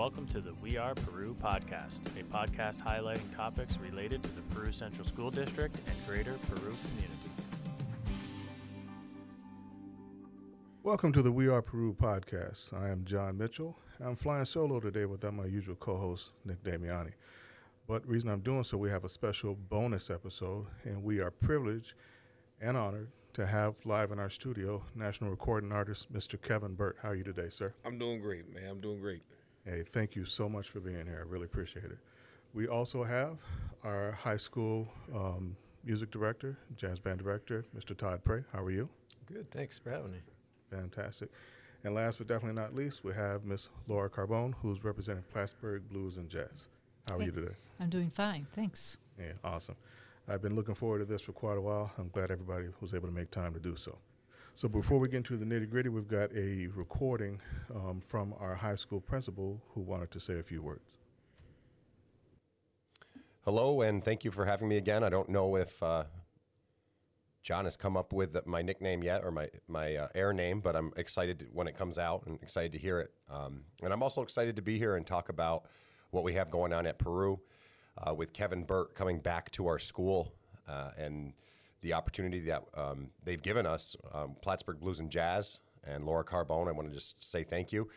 Welcome to the We Are Peru podcast, a podcast highlighting topics related to the Peru Central School District and greater Peru community. Welcome to the We Are Peru podcast. I am John Mitchell. I'm flying solo today without my usual co host, Nick Damiani. But the reason I'm doing so, we have a special bonus episode, and we are privileged and honored to have live in our studio national recording artist Mr. Kevin Burt. How are you today, sir? I'm doing great, man. I'm doing great. Hey, thank you so much for being here. I really appreciate it. We also have our high school um, music director, jazz band director, Mr. Todd Prey. How are you? Good. Thanks for having me. Fantastic. And last but definitely not least, we have Miss Laura Carbone, who's representing Plattsburgh Blues and Jazz. How are Hey, you today? I'm doing fine, thanks. Yeah, awesome. I've been looking forward to this for quite a while. I'm glad everybody was able to make time to do so. So before we get into the nitty gritty, we've got a recording um, from our high school principal who wanted to say a few words. Hello, and thank you for having me again. I don't know if uh, John has come up with my nickname yet or my my uh, air name, but I'm excited when it comes out and excited to hear it. Um, and I'm also excited to be here and talk about what we have going on at Peru uh, with Kevin Burt coming back to our school uh, and the opportunity that um, they've given us, um, Plattsburgh Blues and Jazz and Laura Carbone. I want to just say thank you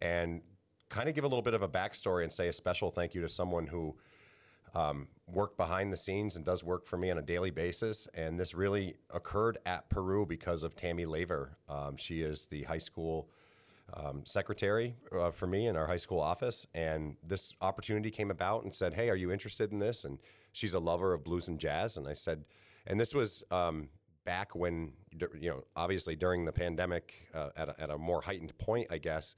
and kind of give a little bit of a backstory and say a special thank you to someone who um, worked behind the scenes and does work for me on a daily basis. And this really occurred at Peru because of Tammy Laver. Um, she is the high school um, secretary uh, for me in our high school office. And this opportunity came about and said, Hey, are you interested in this? And she's a lover of blues and jazz. And I said, and this was um, back when, you know, obviously during the pandemic uh, at, a, at a more heightened point, I guess.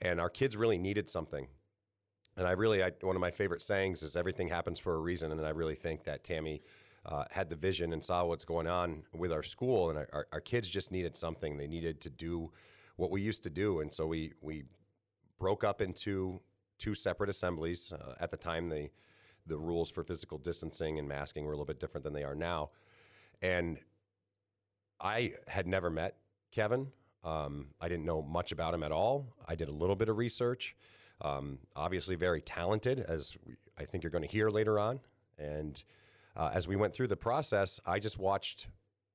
And our kids really needed something. And I really, I, one of my favorite sayings is everything happens for a reason. And I really think that Tammy uh, had the vision and saw what's going on with our school. And our, our, kids just needed something. They needed to do what we used to do. And so we, we broke up into two separate assemblies. Uh, at the time, the, the rules for physical distancing and masking were a little bit different than they are now. And I had never met Kevin. Um, I didn't know much about him at all. I did a little bit of research. Um, obviously, very talented, as we, I think you're going to hear later on. And uh, as we went through the process, I just watched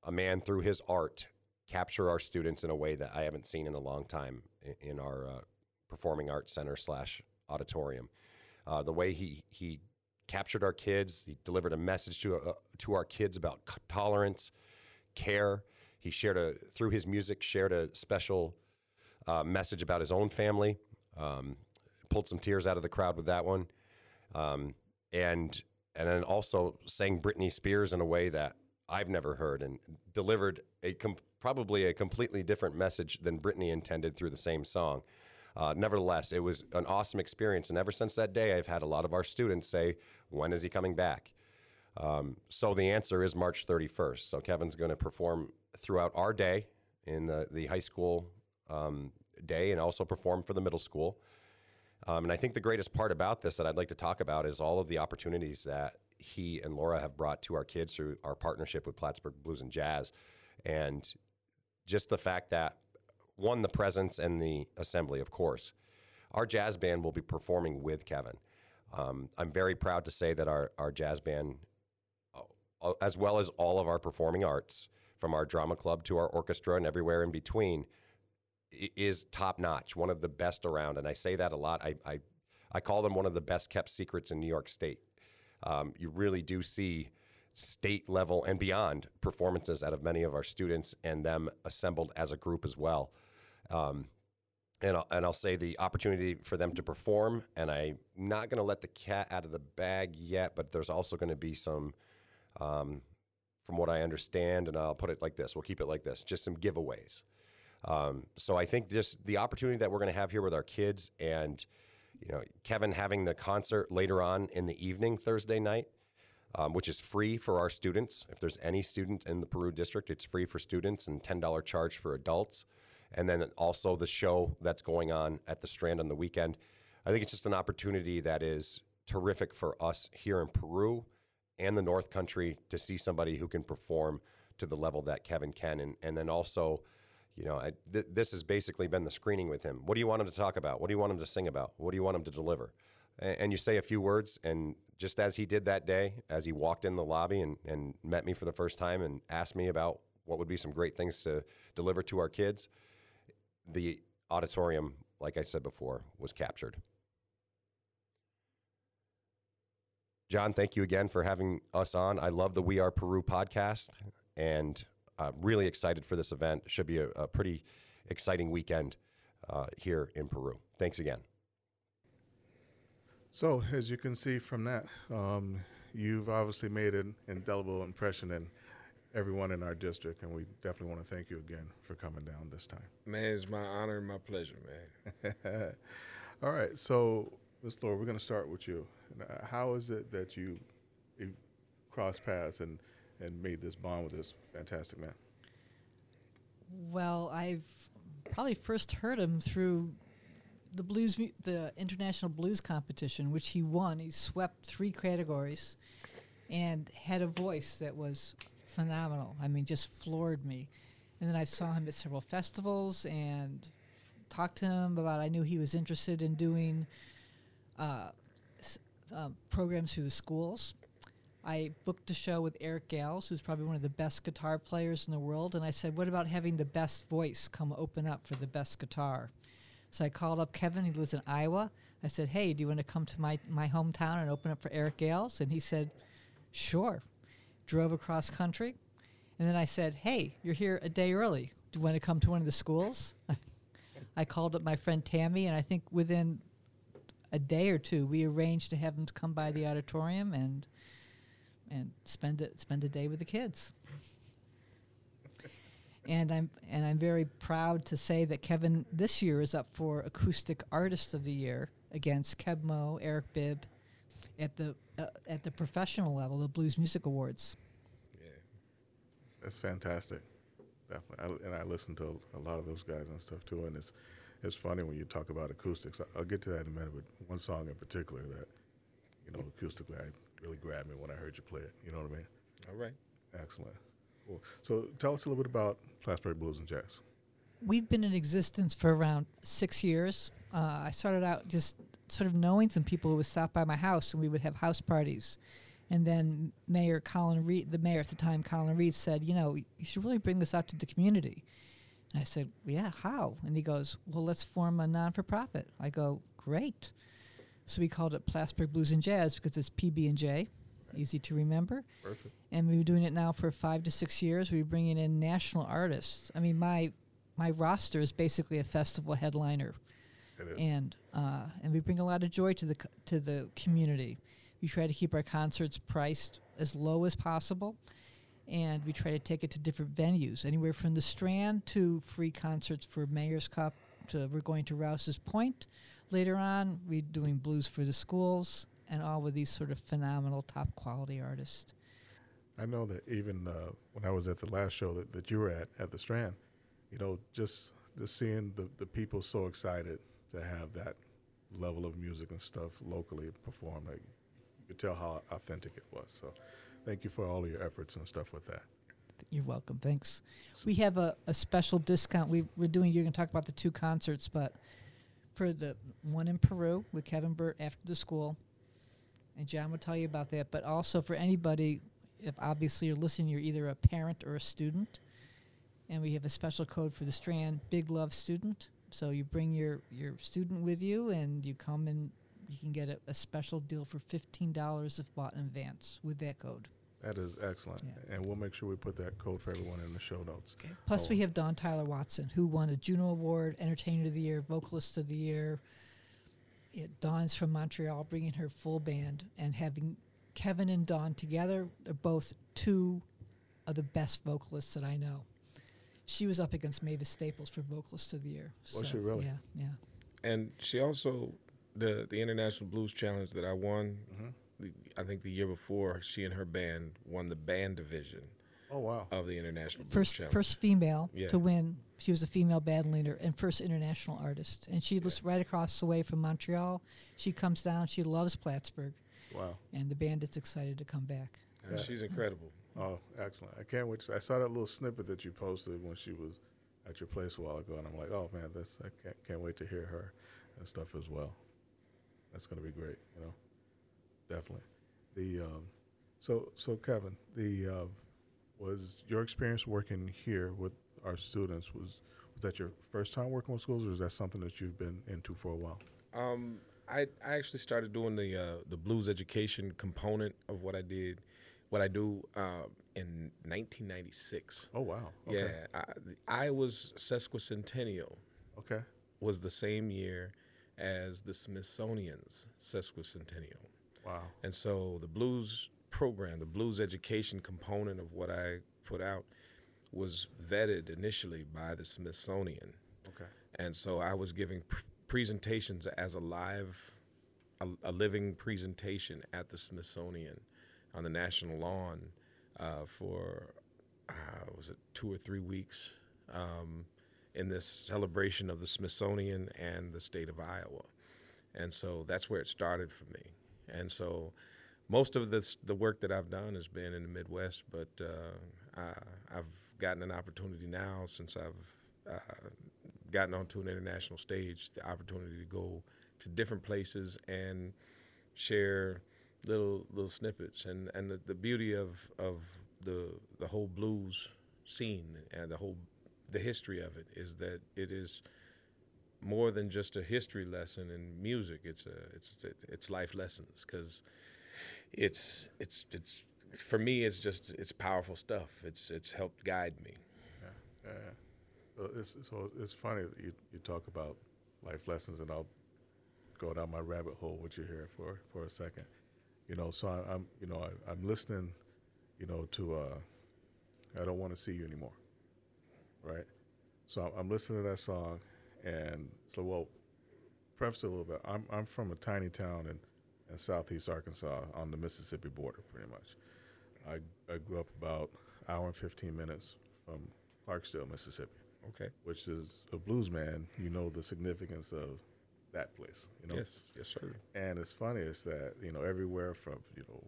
a man through his art capture our students in a way that I haven't seen in a long time in, our uh, performing arts center slash auditorium. Uh, the way he he captured our kids, he delivered a message to uh, to our kids about tolerance, care. He shared a through his music shared a special uh, message about his own family. Um, pulled some tears out of the crowd with that one, um, and and then also sang Britney Spears in a way that I've never heard and delivered a com- probably a completely different message than Britney intended through the same song. Uh, nevertheless, it was an awesome experience, and ever since that day, I've had a lot of our students say, "When is he coming back?" Um, so the answer is March 31st. So Kevin's going to perform throughout our day in the the high school um, day, and also perform for the middle school. Um, and I think the greatest part about this that I'd like to talk about is all of the opportunities that he and Laura have brought to our kids through our partnership with Plattsburgh Blues and Jazz. And just the fact that, one, the presence and the assembly, of course. Our jazz band will be performing with Kevin. Um, I'm very proud to say that our, our jazz band, uh, as well as all of our performing arts, from our drama club to our orchestra and everywhere in between, is top notch, one of the best around. And I say that a lot. I, I, I call them one of the best kept secrets in New York State. Um, you really do see state level and beyond performances out of many of our students and them assembled as a group as well. Um, and I'll, and I'll say the opportunity for them to perform, and I'm not going to let the cat out of the bag yet, but there's also going to be some, um, from what I understand, and I'll put it like this: we'll keep it like this, just some giveaways. Um, so I think just the opportunity that we're going to have here with our kids, and you know, Kevin having the concert later on in the evening Thursday night, um, which is free for our students. If there's any student in the Peru district, it's free for students and ten dollar charge for adults. And then also the show that's going on at the Strand on the weekend. I think it's just an opportunity that is terrific for us here in Peru and the North Country to see somebody who can perform to the level that Kevin can, and and then also You know, I, th- this has basically been the screening with him. What do you want him to talk about? What do you want him to sing about? What do you want him to deliver? And, and you say a few words, and just as he did that day, as he walked in the lobby and, and met me for the first time and asked me about what would be some great things to deliver to our kids, the auditorium, like I said before, was captured. John, thank you again for having us on. I love the We Are Peru podcast and I'm really excited for this event. Should be a, a pretty exciting weekend uh, here in Peru. Thanks again. So, as you can see from that, um, you've obviously made an indelible impression in everyone in our district, and we definitely want to thank you again for coming down this time. Man, it's my honor and my pleasure, man. All right, so Ms. Laura, we're going to start with you. Uh, How is it that you, you crossed paths and, and made this bond with this fantastic man? Well, I've probably first heard him through the blues, the international blues competition, which he won. He swept three categories, and had a voice that was phenomenal. I mean, just floored me. And then I saw him at several festivals and talked to him about. I knew he was interested in doing uh, uh, programs through the schools. I booked a show with Eric Gales, who's probably one of the best guitar players in the world, and I said, "What about having the best voice come open up for the best guitar?" So I called up Kevin. He lives in Iowa. I said, "Hey, do you want to come to my my hometown and open up for Eric Gales?" And he said, "Sure." Drove across country, and then I said, "Hey, you're here a day early. Do you want to come to one of the schools?" I called up my friend Tammy, and I think within a day or two, we arranged to have him come by the auditorium and and spend it spend a day with the kids. And I'm and I'm very proud to say that Kevin this year is up for Acoustic Artist of the Year against Keb Mo, Eric Bibb, at the uh, at the professional level, the Blues Music Awards. Yeah. That's fantastic. Definitely. I, and I listen to a lot of those guys and stuff too. And it's it's funny when you talk about acoustics. I- I'll get to that in a minute, but one song in particular that, you know, acoustically, I really grabbed me when I heard you play it. You know what I mean? All right. Excellent. Cool. So tell us a little bit about Plattsburgh Blues and Jazz. We've been in existence for around six years. Uh, I started out just sort of knowing some people who would stop by my house, and we would have house parties. And then Mayor Colin Read, the mayor at the time, Colin Read, said, "You know, you should really bring this out to the community." And I said, "Yeah, how?" And he goes, "Well, let's form a non-for-profit." I go, "Great." So we called it Plattsburgh Blues and Jazz because it's PB and J, easy to remember Perfect. and we've been doing it now for five to six years. We're bringing in national artists. I mean, my my roster is basically a festival headliner. And uh, and we bring a lot of joy to the to the community. We try to keep our concerts priced as low as possible, and we try to take it to different venues, anywhere from the Strand to free concerts for Mayor's Cup. To we're going to Rouse's Point later on. We're doing blues for the schools, and all with these sort of phenomenal, top quality artists. I know that even uh, when I was at the last show that, that you were at at the Strand, you know, just just seeing the, the people so excited to have that level of music and stuff locally performed, like, you could tell how authentic it was. So, thank you for all of your efforts and stuff with that. You're welcome. Thanks. We have a, a special discount. We, we're doing, you're going to talk about the two concerts, but for the one in Peru with Kevin Burt after the school, and John will tell you about that, but also for anybody, if obviously you're listening, you're either a parent or a student, and we have a special code for the Strand Big Love Student. So you bring your, your student with you, and you come and you can get a, a special deal for $15 if bought in advance with that code. That is excellent. Yeah. And we'll make sure we put that code for everyone in the show notes. Plus, Oh. we have Dawn Tyler Watson, who won a Juno Award, Entertainer of the Year, Vocalist of the Year. It, Dawn's from Montreal, bringing her full band and having Kevin and Dawn together. They're both two of the best vocalists that I know. She was up against Mavis Staples for Vocalist of the Year. Was so, she really? Yeah, yeah. And she also the the International Blues Challenge that I won. Mhm. The, I think the year before, she and her band won the band division Oh, wow. of the International Blues First, Challenge. first female Yeah. to win. She was a female band leader and first international artist. And she lives right across the way from Montreal. She comes down. She loves Plattsburgh. Wow. and the band is excited to come back. Yeah, she's incredible. Oh, excellent. I can't wait. to- I saw that little snippet that you posted when she was at your place a while ago, and I'm like, oh man, this I can't can't wait to hear her and stuff as well. That's gonna be great, you know, definitely. The um, so so Kevin, the uh, was your experience working here with our students was was that your first time working with schools, or is that something that you've been into for a while? Um, I, I actually started doing the uh, the blues education component of what I did, what I do uh, in 1996. Oh wow, okay. Yeah, I, I was sesquicentennial. Okay, was the same year as the Smithsonian's sesquicentennial, wow, and so the blues program, the blues education component of what I put out, was vetted initially by the Smithsonian. okay, and so I was giving pr- presentations as a live, a, a living presentation at the Smithsonian on the national lawn uh, for uh, was it two or three weeks um, in this celebration of the Smithsonian and the state of Iowa, and so that's where it started for me, and so. Most of this, the work that I've done has been in the Midwest, but uh, I, I've gotten an opportunity now since I've uh, gotten onto an international stage, the opportunity to go to different places and share little little snippets and and the, the beauty of of the the whole blues scene and the whole the history of it is that it is more than just a history lesson in music it's a it's it's life lessons cuz it's it's it's for me it's just it's powerful stuff it's it's helped guide me yeah, yeah. So it's so it's funny that you you talk about life lessons, and I'll go down my rabbit hole with you here for for a second. You know, so I, I'm you know I, I'm listening, you know, to uh, I don't want to see you anymore, right? So I'm, listening to that song, and so well, preface it a little bit. I'm I'm from a tiny town in, in southeast Arkansas on the Mississippi border, pretty much. I I grew up about hour and 15 minutes from Clarksdale, Mississippi okay which is a blues man, you know the significance of that place. You know? yes yes sir And it's funny is that you know everywhere from you know,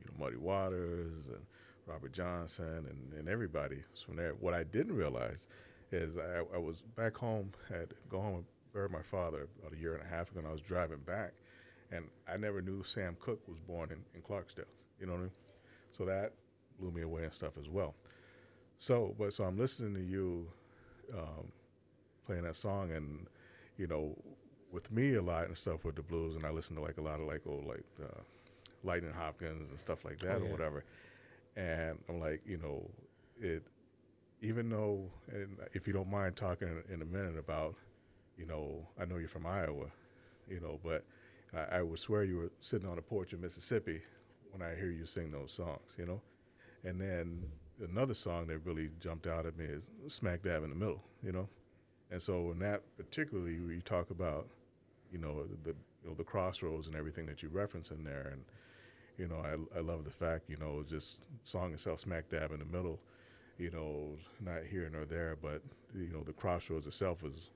you know Muddy Waters and Robert Johnson and, and everybody from there. What I didn't realize is I, I was back home, had go home and buried my father about a year and a half ago, and I was driving back, and I never knew Sam Cooke was born in, in Clarksdale. You know what I mean? So that blew me away and stuff as well. So, but so I'm listening to you um, playing that song, and you know, with me a lot and stuff with the blues, and I listen to like a lot of like old like uh, Lightning Hopkins and stuff like that Oh, or whatever. And I'm like, you know, it. Even though, and if you don't mind talking in, a minute about, you know, I know you're from Iowa, you know, but I, I would swear you were sitting on a porch in Mississippi when I hear you sing those songs, you know. And then another song that really jumped out at me is "Smack Dab in the Middle," you know. And so in that particularly, you talk about, you know, the you know the crossroads and everything that you reference in there, and you know, I I love the fact, you know, just song itself, "Smack Dab in the Middle," you know, not here nor there, but you know, the crossroads itself is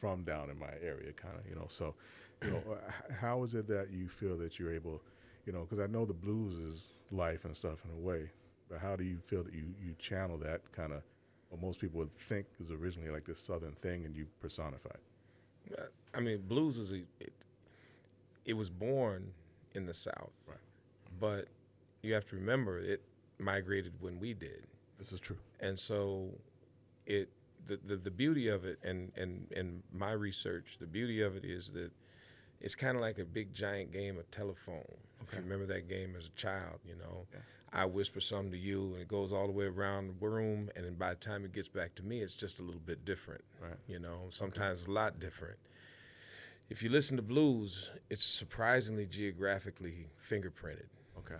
from down in my area, kind of, you know. So, you know, how is it that you feel that you're able, you know, because I know the blues is life and stuff in a way, but how do you feel that you you channel that kind of what most people would think is originally like this southern thing and you personify it? I mean, blues is a, it, it was born in the South, Right. but you have to remember it migrated when we did, This is true. and so it the, the, the beauty of it and, and, and my research, the beauty of it is that it's kind of like a big giant game of telephone. If you remember that game as a child, you know, Yeah. I whisper something to you and it goes all the way around the room, and then by the time it gets back to me, it's just a little bit different. Right. You know, sometimes a lot different. If you listen to blues, it's surprisingly geographically fingerprinted. Okay.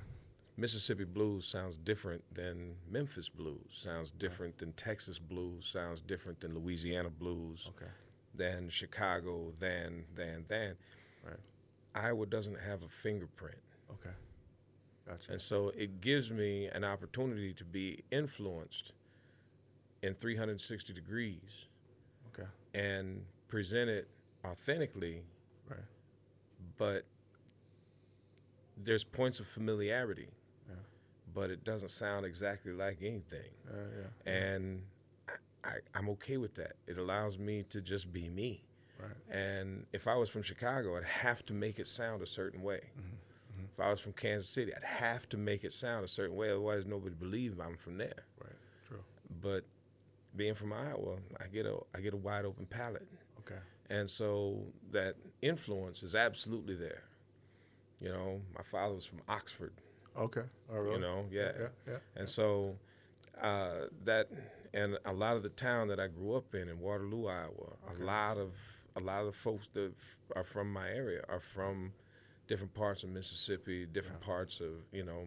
Mississippi blues sounds different than Memphis blues, sounds different than Texas blues, sounds different than Louisiana blues, Okay. than Chicago, than, than, than. Right. Iowa doesn't have a fingerprint. Okay. Gotcha. And so it gives me an opportunity to be influenced in 360 degrees Okay. and present it authentically, Right. but there's points of familiarity, Yeah. but it doesn't sound exactly like anything. Uh, yeah. And I, I'm okay with that. It allows me to just be me. Right. And if I was from Chicago, I'd have to make it sound a certain way. If I was from Kansas City, I'd have to make it sound a certain way. Otherwise, nobody believe I'm from there. Right. True. But being from Iowa, I get a I get a wide open palate. Okay. and so that influence is absolutely there. You know, my father was from Oxford. Okay. All right. You know, yeah. Yeah. Yeah. And so uh, that and a lot of the town that I grew up in in Waterloo, Iowa, a lot of a lot of the folks that are from my area are from different parts of Mississippi, different parts of you know,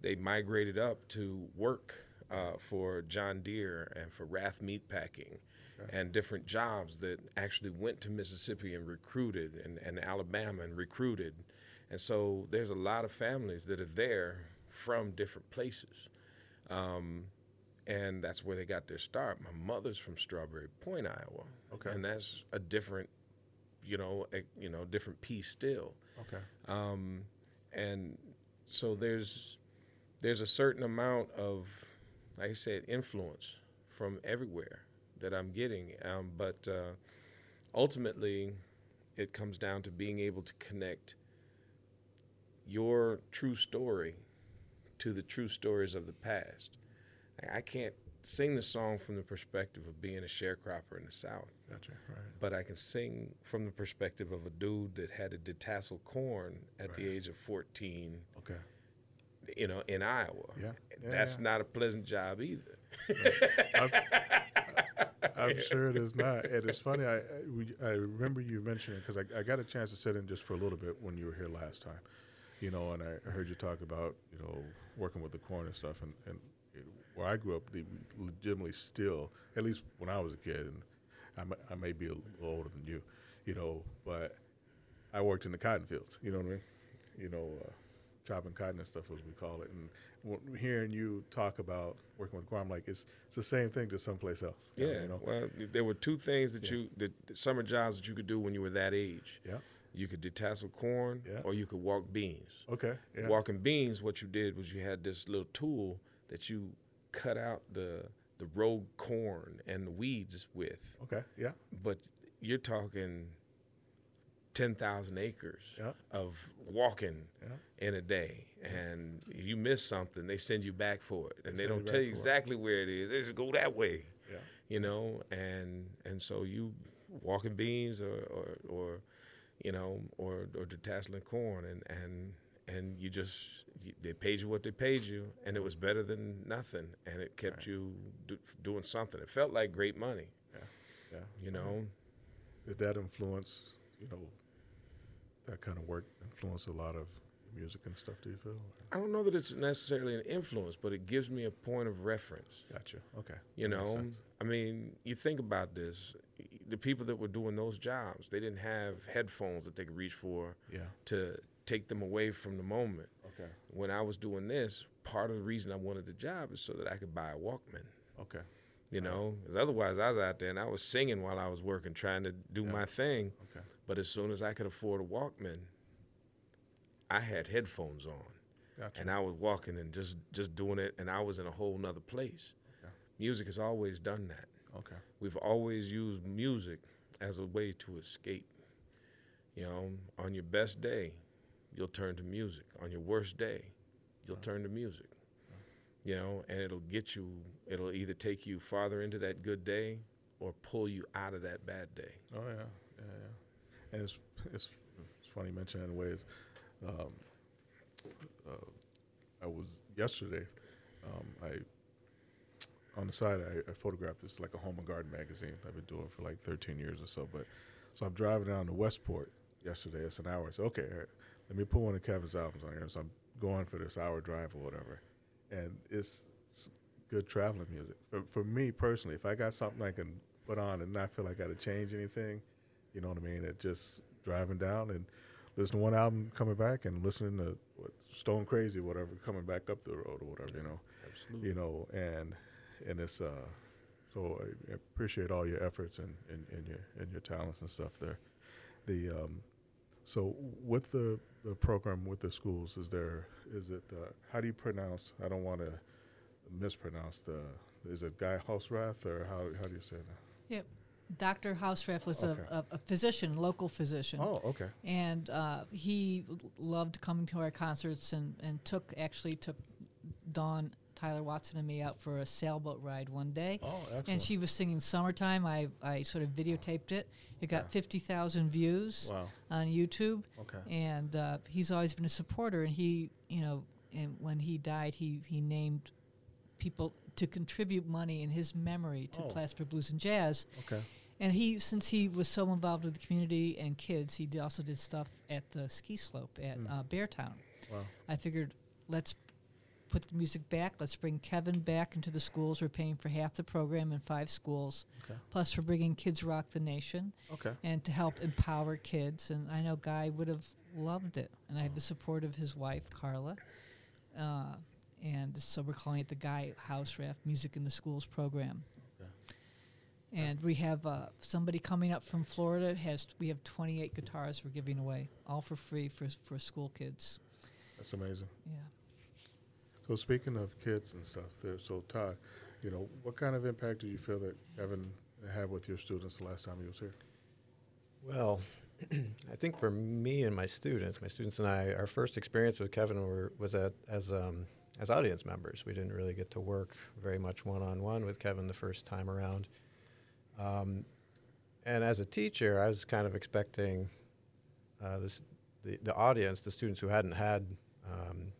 they migrated up to work uh, for John Deere and for Rath Meat Meatpacking. And different jobs that actually went to Mississippi and recruited, and, and Alabama and recruited. And so there's a lot of families that are there from different places. Um, and that's where they got their start. My mother's from Strawberry Point, Iowa. Okay. And that's a different, you know, a, you know, different piece still. Okay. Um, and so there's there's a certain amount of, like I said, influence from everywhere that I'm getting. Um, but uh, ultimately, it comes down to being able to connect your true story to the true stories of the past. I- I can't sing the song from the perspective of being a sharecropper in the South Gotcha. Right. but I can sing from the perspective of a dude that had to detassel corn at the age of 14, Okay. you know, in Iowa. Yeah. Yeah, That's yeah. not a pleasant job either. I'm, I'm sure it is not. And it's funny. I I, I remember you mentioning because I, I got a chance to sit in just for a little bit when you were here last time, you know, and I heard you talk about you know working with the corn and stuff. And, and where I grew up, legitimately still, at least when I was a kid, and I may, I may be a little older than you, you know, but I worked in the cotton fields. You know what I mean? You know. Uh, chopping cotton and stuff, as we call it, and w- hearing you talk about working with corn, I'm like, it's it's the same thing, to someplace else. Yeah. you know. Well, there were two things that Yeah. you, that summer jobs that you could do when you were that age. Yeah. You could detassel corn Yeah. or you could walk beans. Okay. Yeah. Walking beans, what you did was you had this little tool that you cut out the the rogue corn and the weeds with. Okay. Yeah. but you're talking 10,000 acres Yeah. of walking Yeah. in a day. And you miss something, they send you back for it. And they, send don't you tell you for it. exactly where it is. They just go that way, Yeah. you know? And and so you walking beans or, or, or you know, or, or detasseling corn and, and and you just they paid you what they paid you and it was mm-hmm. better than nothing and it kept you do, doing something it felt like great money Yeah. Yeah. you know Did that influence, you know, that kind of work influence a lot of music and stuff? Do you feel? I don't know that it's necessarily an influence, but it gives me a point of reference. Gotcha. Okay. You That know. I mean, you think about this. The people that were doing those jobs, they didn't have headphones that they could reach for Yeah. to take them away from the moment. Okay. When I was doing this, part of the reason I wanted the job is so that I could buy a Walkman. Okay. You know, because otherwise I was out there and I was singing while I was working, trying to do my thing. Okay. But as soon as I could afford a Walkman, I had headphones on. Gotcha. and I was walking and just just doing it, and I was in a whole nother place. Okay. Music has always done that. okay. We've always used music as a way to escape. You know, on your best day, you'll turn to music. On your worst day, you'll turn to music. You know, and it'll get you. It'll either take you farther into that good day or pull you out of that bad day. Oh yeah. Yeah. Yeah. And it's it's, it's funny you mention that in ways. Um, uh, I was yesterday. Um, I on the side I, I photographed this like a home and garden magazine I've been doing for like 13 years or so. But so I'm driving down to Westport yesterday. It's an hour. Said, okay, let me put one of Kevin's albums on here. So I'm going for this hour drive or whatever, and it's, it's good traveling music for, for me personally. If I got something I can put on and not feel like I got to change anything, you know what I mean? It just driving down and listening to one album coming back and listening to what, Stone Crazy, whatever, coming back up the road or whatever, you know Absolutely. you know, and and it's uh, so I appreciate all your efforts and, and, and your and your talents and stuff there. The um, so with the the program with the schools, is there is it uh, how do you pronounce? I don't want to mispronounce the is it Guy Hausrath or how how do you say that? Yep. Dr. Hausrath was Okay. a, a, physician, local physician. Oh, okay. and uh, he loved coming to our concerts and, and took actually took Dawn Tyler Watson and me out for a sailboat ride one day. Oh, excellent. And she was singing "Summertime." I, I sort of videotaped it. It got Yeah. fifty thousand views wow. on YouTube, Okay. and uh, he's always been a supporter. And he, you know, and when he died, he he named people to contribute money in his memory to Oh. Blues and Jazz. Okay. And he, since he was so involved with the community and kids, he also did stuff at the ski slope at Mm. uh, Beartown. Wow. I figured, let's put the music back. Let's bring Kevin back into the schools. We're paying for half the program in five schools. Okay. Plus, we're bringing Kids Rock the Nation Okay. and to help empower kids. And I know Guy would have loved it. And I have the support of his wife, Carla. Uh, and so we're calling it the Guy Hausrath Music in the Schools program. Okay. And we have uh, somebody coming up from Florida. Has we have 28 guitars we're giving away, all for free for for school kids. That's amazing. Yeah. So speaking of kids and stuff, there. So Todd, you know, what kind of impact did you feel that Kevin had with your students the last time he was here? Well, I think for me and my students, my students and I, our first experience with Kevin were, was at, as um, as audience members. We didn't really get to work very much one on one with Kevin the first time around. Um, and as a teacher, I was kind of expecting uh, this, the the audience, the students who hadn't had um,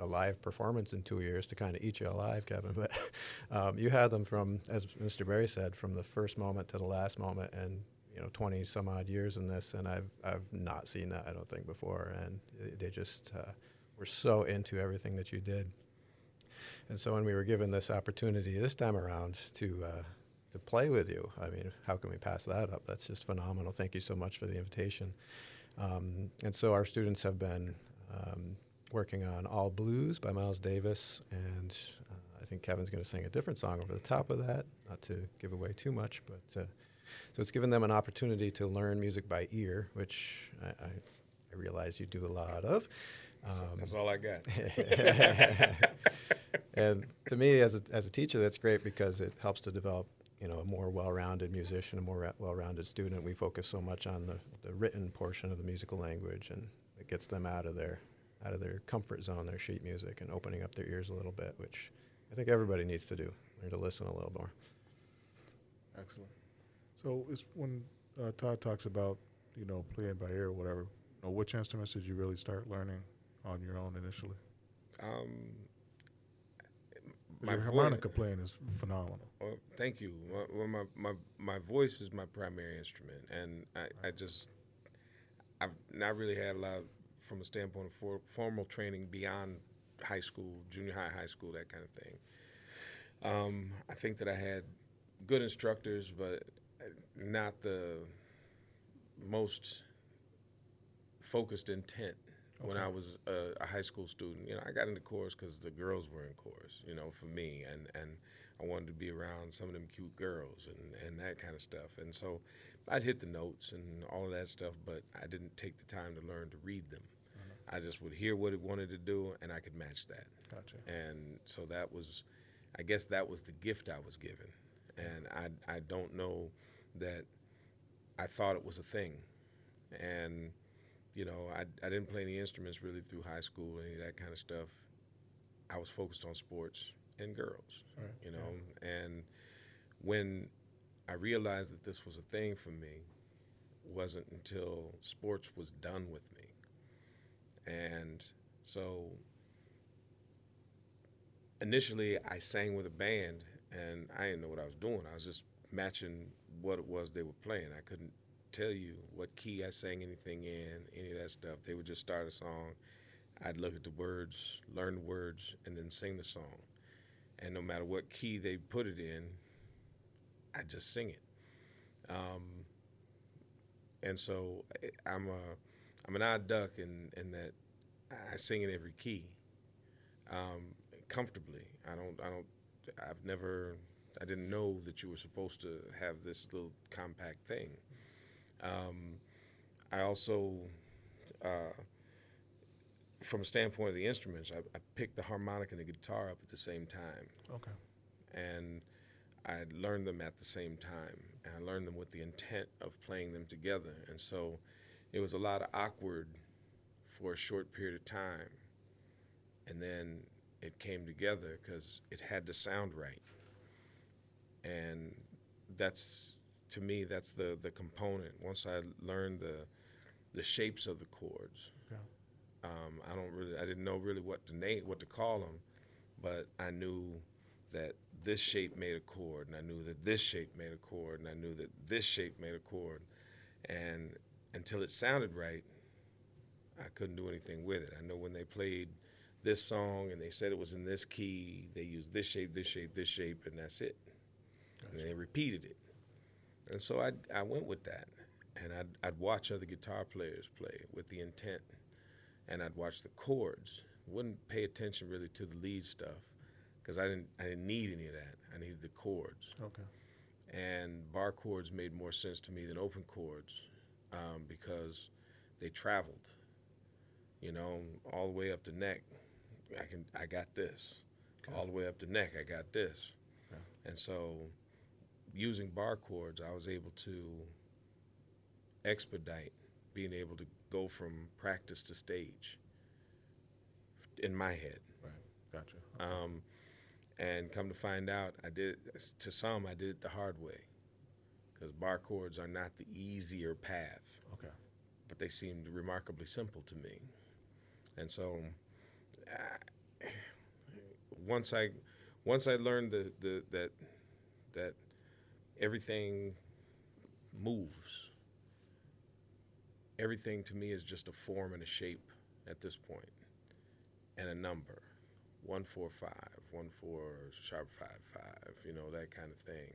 a, live performance in two years, to kind of eat you alive, Kevin. But um, you had them from, as Mr. Berry said, from the first moment to the last moment, and you know, 20 some odd years in this, and I've I've not seen that I don't think before, and they- they just uh, were so into everything that you did. And so when we were given this opportunity this time around to uh, to play with you, I mean, how can we pass that up? That's just phenomenal. Thank you so much for the invitation. Um, and so our students have been um, working on All Blues by Miles Davis, and uh, I think Kevin's going to sing a different song over the top of that, not to give away too much, but. Uh, so it's given them an opportunity to learn music by ear, which I, I, I realize you do a lot of. Um, That's all I got. and to me, as a, as a teacher, that's great because it helps to develop, you know, a more well-rounded musician, a more ra- well-rounded student. We focus so much on the, the written portion of the musical language, and it gets them out of their out of their comfort zone, their sheet music, and opening up their ears a little bit, which I think everybody needs to do, learn to listen a little more. Excellent. So it's when uh, Todd talks about you know playing by ear or whatever. You know, which instruments did you really start learning on your own initially? Um, 'Cause Your voi- harmonica playing is phenomenal. Well, thank you. Well, well, my, my my voice is my primary instrument, and I, I just I've not really had a lot from a standpoint of for, formal training beyond high school, junior high, high school, that kind of thing. Um, I think that I had good instructors, but not the most focused intent when I was a, a high school student. You know, I got into chorus because the girls were in chorus. You know, for me, and and I wanted to be around some of them cute girls and and that kind of stuff. And so, I'd hit the notes and all of that stuff, but I didn't take the time to learn to read them. I just would hear what it wanted to do, and I could match that. Gotcha. And so that was, I guess that was the gift I was given. And I, I don't know that I thought it was a thing. And, you know, I, I didn't play any instruments really through high school, any of that kind of stuff. I was focused on sports and girls, Right, you know. And when I realized that this was a thing for me, wasn't until sports was done with me. And so initially I sang with a band and I didn't know what I was doing. I was just matching what it was they were playing. I couldn't tell you what key I sang anything in, any of that stuff. They would just start a song. I'd look at the words, learn the words, and then sing the song. And no matter what key they put it in, I just sing it. Um, and so I- I'm a I'm an odd duck in in that I sing in every key, um, comfortably. I don't I don't I've never I didn't know that you were supposed to have this little compact thing. Um, I also, uh, from a standpoint of the instruments, I, I picked the harmonica and the guitar up at the same time Okay. and I learned them at the same time, and I learned them with the intent of playing them together. And so, it was a lot of awkward for a short period of time, and then it came together because it had to sound right. And that's to me that's the the component. Once I learned the the shapes of the chords, Okay. um, I don't really I didn't know really what to name what to call them, but I knew that this shape made a chord, and I knew that this shape made a chord, and I knew that this shape made a chord, and until it sounded right, I couldn't do anything with it. I know when they played this song and they said it was in this key, they used this shape, this shape, this shape, and that's it. And they repeated it. And so I, I went with that. And I'd, I'd watch other guitar players play with the intent. And I'd watch the chords. Wouldn't pay attention really to the lead stuff because I didn't, I didn't need any of that. I needed the chords Okay. and bar chords made more sense to me than open chords um, because they traveled. You know, all the way up the neck, I can I got this. All the way up the neck, I got this. And so, using bar chords, I was able to expedite being able to go from practice to stage. In my head. Right. Gotcha. Um, and come to find out, I did it, to some, I did it the hard way. Because bar chords are not the easier path, Okay. but they seemed remarkably simple to me. And so, once I, once I learned the, the, that, that everything moves, everything to me is just a form and a shape at this point, and a number one four five, one four sharp five five, you know that kind of thing,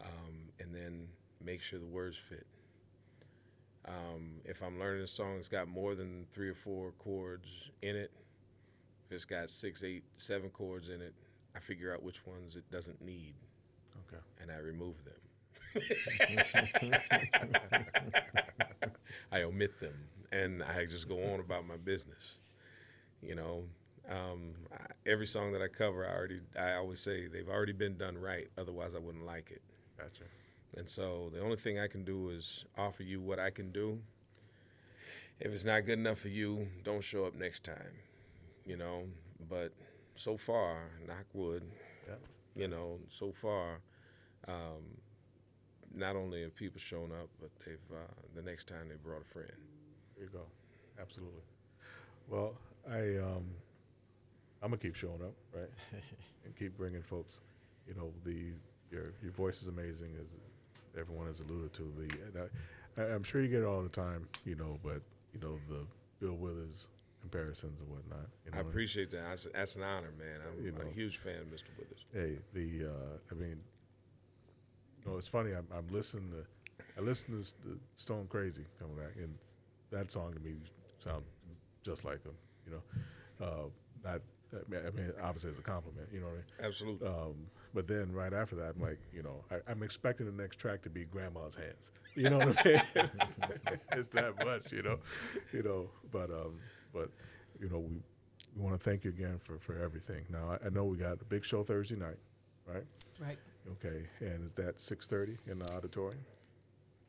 um, and then make sure the words fit. Um, if I'm learning a song that's got more than three or four chords in it, if it's got six, eight, seven chords in it, I figure out which ones it doesn't need, Okay. and I remove them. I omit them, and I just go on about my business. You know, um, I, every song that I cover, I already, I always say they've already been done right. Otherwise, I wouldn't like it. Gotcha. And so the only thing I can do is offer you what I can do. If it's not good enough for you, don't show up next time. You know, but so far, knock wood, Yep. you know, so far, um, not only have people shown up, but they've uh, the next time they brought a friend. There you go. Absolutely. Well, I um, I'm gonna keep showing up, right, and keep bringing folks. You know, the your your voice is amazing, as everyone has alluded to. The I, I'm sure you get it all the time, you know, but you know the Bill Withers comparisons and whatnot. You know, I appreciate that. That's, that's an honor, man. I'm, You I'm a huge fan of Mr. Withers. Hey, the uh, I mean, you know, it's funny. I'm, I'm listening to I listen to Stone Crazy coming back, and that song to me sounds just like him. You know, uh, not I mean, I mean, obviously it's a compliment. You know what I mean? Absolutely. Um, but then right after that, I'm like, you know, I, I'm expecting the next track to be Grandma's Hands. You know what I mean? it's that much, you know, you know. But um, but you know, we we want to thank you again for for everything. Now I, I know we got a big show Thursday night, right? Right. Okay, and is that 6:30 in the auditorium?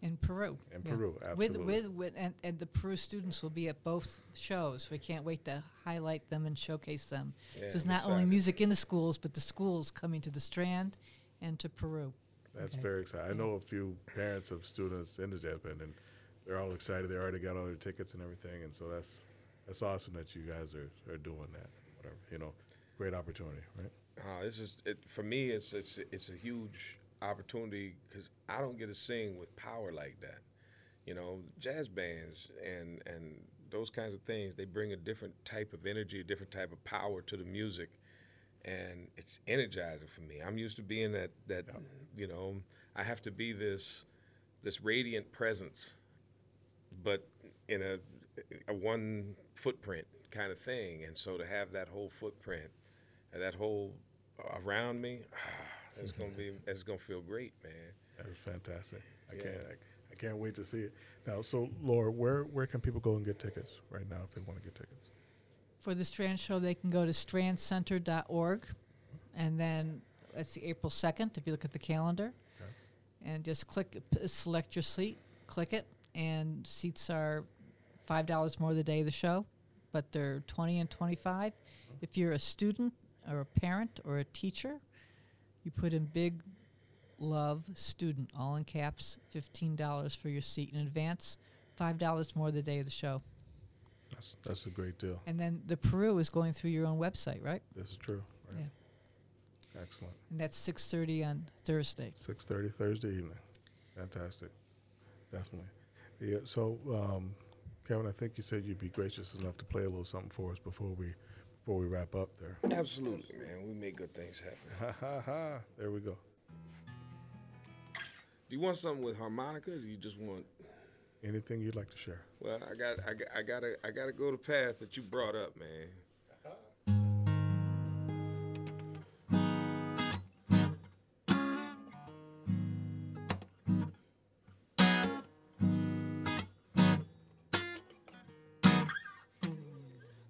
In Peru. In yeah. Peru, absolutely. with, with, and, and the Peru students will be at both shows. We can't wait to highlight them and showcase them. Yeah, so it's I'm not only music in the schools, but the schools coming to the Strand and to Peru. That's Okay. very exciting. I know a few parents of students in the JEPN, and they're all excited. They already got all their tickets and everything, and so that's that's awesome that you guys are, are doing that. Whatever, you know, great opportunity, right? Uh, this is it, for me. It's it's it's a huge opportunity because I don't get to sing with power like that. You know, jazz bands and and those kinds of things they bring a different type of energy, a different type of power to the music, and it's energizing for me. I'm used to being that that you know I have to be this this radiant presence, but in a a one footprint kind of thing, and so to have that whole footprint and that whole around me, ah, it's gonna be it's gonna feel great, man. That is fantastic. I Yeah. can't I, I can't wait to see it. Now, so Laura, where where can people go and get tickets right now if they want to get tickets? For the Strand show, they can go to strandcenter.org, and then It's the April second. If you look at the calendar, and just click, select your seat, click it, and seats are five dollars more the day of the show, but they're twenty and twenty-five. Uh-huh. If you're a student or a parent or a teacher, you put in big love student all in caps, fifteen dollars for your seat in advance, five dollars more the day of the show. That's that's a great deal. And then the Peru is going through your own website, right? This is true. Right? Yeah. Excellent. And that's six thirty on Thursday. Six thirty Thursday evening. Fantastic. Definitely. Yeah. So, um, Kevin, I think you said you'd be gracious enough to play a little something for us before we before we wrap up there. Absolutely, man. We make good things happen. Ha ha ha. There we go. Do you want something with harmonica? Or do you just want? Anything you'd like to share? Well, I got, I got, I gotta, I gotta go the path that you brought up, man.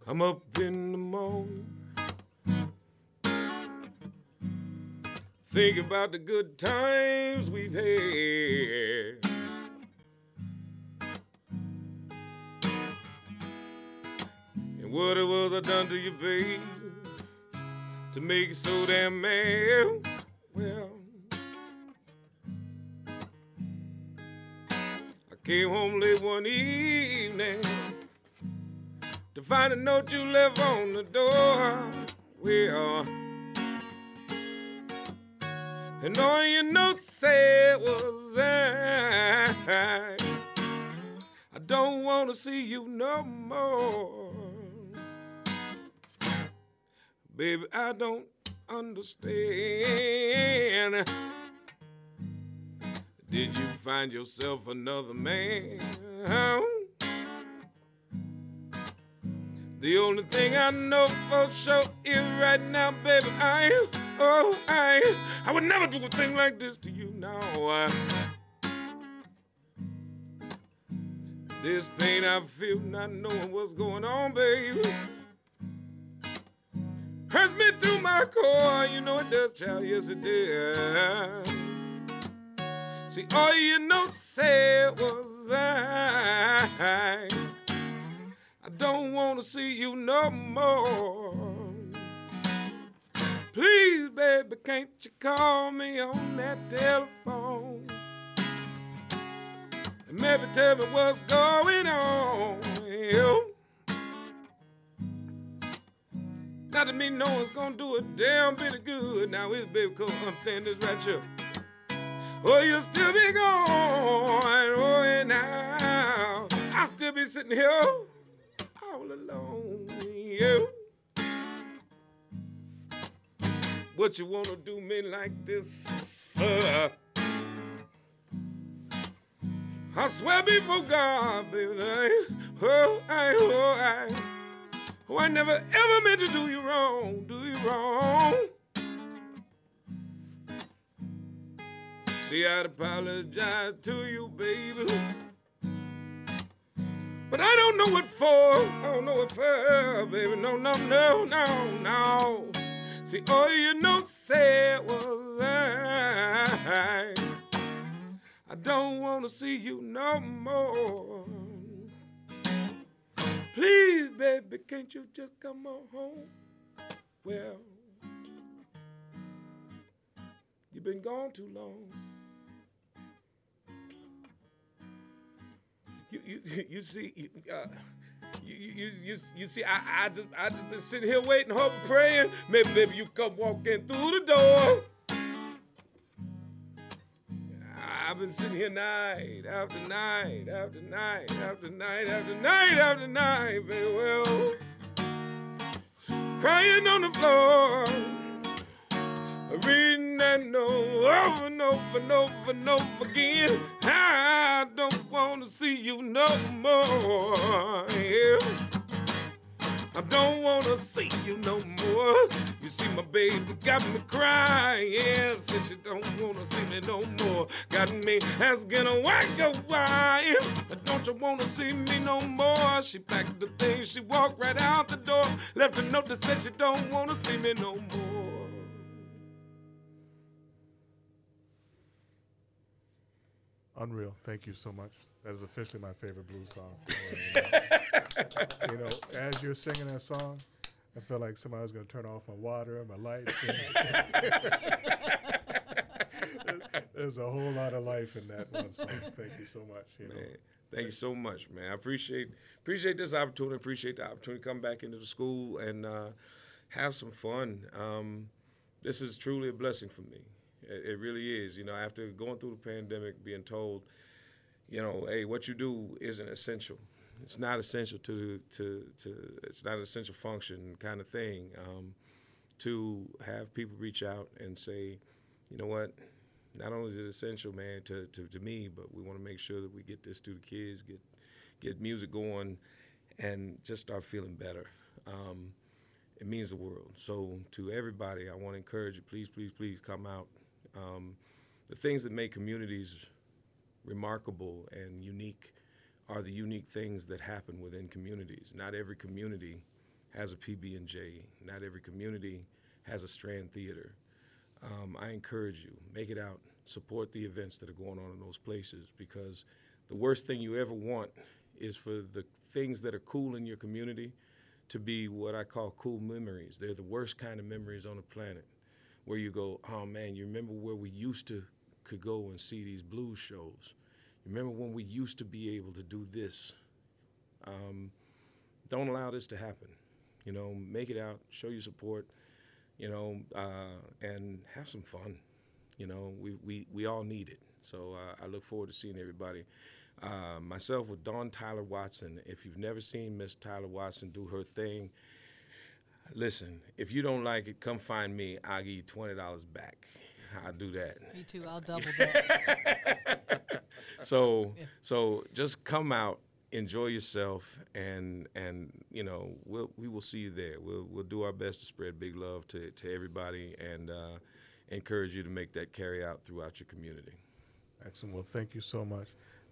I'm up in the morning, thinking about the good times we've had. And what it was I done to you, babe, to make you so damn mad. Well, I came home late one evening find a note you left on the door. Well, uh, and all your notes said was I. I don't want to see you no more. Baby, I don't understand. Did you find yourself another man? The only thing I know for sure is right now, baby, I, oh, I, I would never do a thing like this to you now. I, this pain I feel not knowing what's going on, baby. Hurts me to my core, you know it does, child, yes it did. See, all you know said was I. I don't want to see you no more. Please, baby, can't you call me on that telephone? And maybe tell me what's going on. Yeah. Not to me, no one's gonna do a damn bit of good. Now, it's baby, cause understand this right here. Oh, you'll still be gone. Oh, and now I'll still be sitting here all alone. You. What you wanna do me like this? I swear before God, baby, I, oh, I, oh, I, oh, I never ever meant to do you wrong, do you wrong. See, I'd apologize to you, baby. But I don't know what for. I don't know what for, baby. No, no, no, no, no. See, all you know said was I. I don't want to see you no more. Please, baby, can't you just come on home? Well, you've been gone too long. You, you, you see, you, uh, you, you, you, you see, I, I just, I just been sitting here waiting, hoping, praying. Maybe, maybe you come walking through the door. I've been sitting here night after night after night after night after night after night, very well. Crying on the floor, reading that note over and over and over and over again. I don't want to see you no more. Yeah. I don't wanna see you no more. You see, my baby got me crying. Yeah, said she don't wanna see me no more. Got me asking why go why. Don't you wanna see me no more? She packed the things, she walked right out the door. Left a note that said she don't wanna see me no more. Unreal. Thank you so much. That is officially my favorite blues song. you know, as you're singing that song, I felt like somebody's going to turn off my water and my lights. There's a whole lot of life in that one song. Thank you so much. You know. Thank you so much, man. I appreciate appreciate this opportunity. Appreciate the opportunity to come back into the school and uh, have some fun. Um, this is truly a blessing for me. It, it, really is. You know, after going through the pandemic, being told, you know, hey, what you do isn't essential. It's not essential to to to. It's not an essential function kind of thing. Um, to have people reach out and say, you know what, not only is it essential, man, to, to, to me, but we want to make sure that we get this to the kids, get get music going, and just start feeling better. Um, it means the world. So to everybody, I want to encourage you, please, please, please come out. Um, the things that make communities remarkable and unique are the unique things that happen within communities. Not every community has a PB and J. Not every community has a Strand Theater um, I encourage you, make it out, support the events that are going on in those places because the worst thing you ever want is for the things that are cool in your community to be what I call cool memories. They're the worst kind of memories on the planet where you go, oh man, you remember where we used to could go and see these blues shows. You remember when we used to be able to do this. Um, don't allow this to happen. You know, make it out, show your support you know, uh, and have some fun. You know, we, we, we all need it. So uh, I look forward to seeing everybody. Uh, myself with Dawn Tyler Watson. If you've never seen Miss Tyler Watson do her thing, listen, if you don't like it, come find me. I'll give you $20 back. I'll do that. Me too. I'll double that. so, yeah. so just come out enjoy yourself and and you know we'll, we will see you there we'll we'll do our best to spread big love to, to everybody and uh, encourage you to make that carry out throughout your community excellent well thank you so much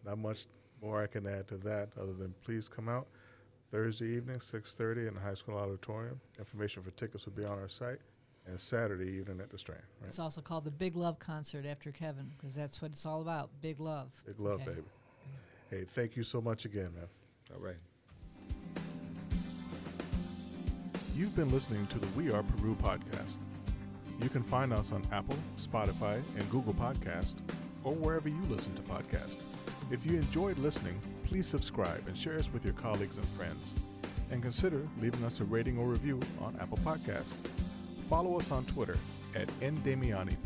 not much more i can add to that other than please come out thursday evening 6.30 in the high school auditorium information for tickets will be on our site and saturday evening at the strand right? it's also called the big love concert after kevin because that's what it's all about big love big love okay. baby Hey, thank you so much again, man. All right. You've been listening to the We Are Peru podcast. You can find us on Apple, Spotify, and Google Podcast, or wherever you listen to podcasts. If you enjoyed listening, please subscribe and share us with your colleagues and friends. And consider leaving us a rating or review on Apple Podcast. Follow us on Twitter at ndamiani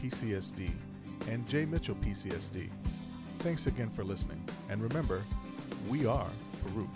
and jmitchellpcsd. Thanks again for listening. And remember, we are Peru.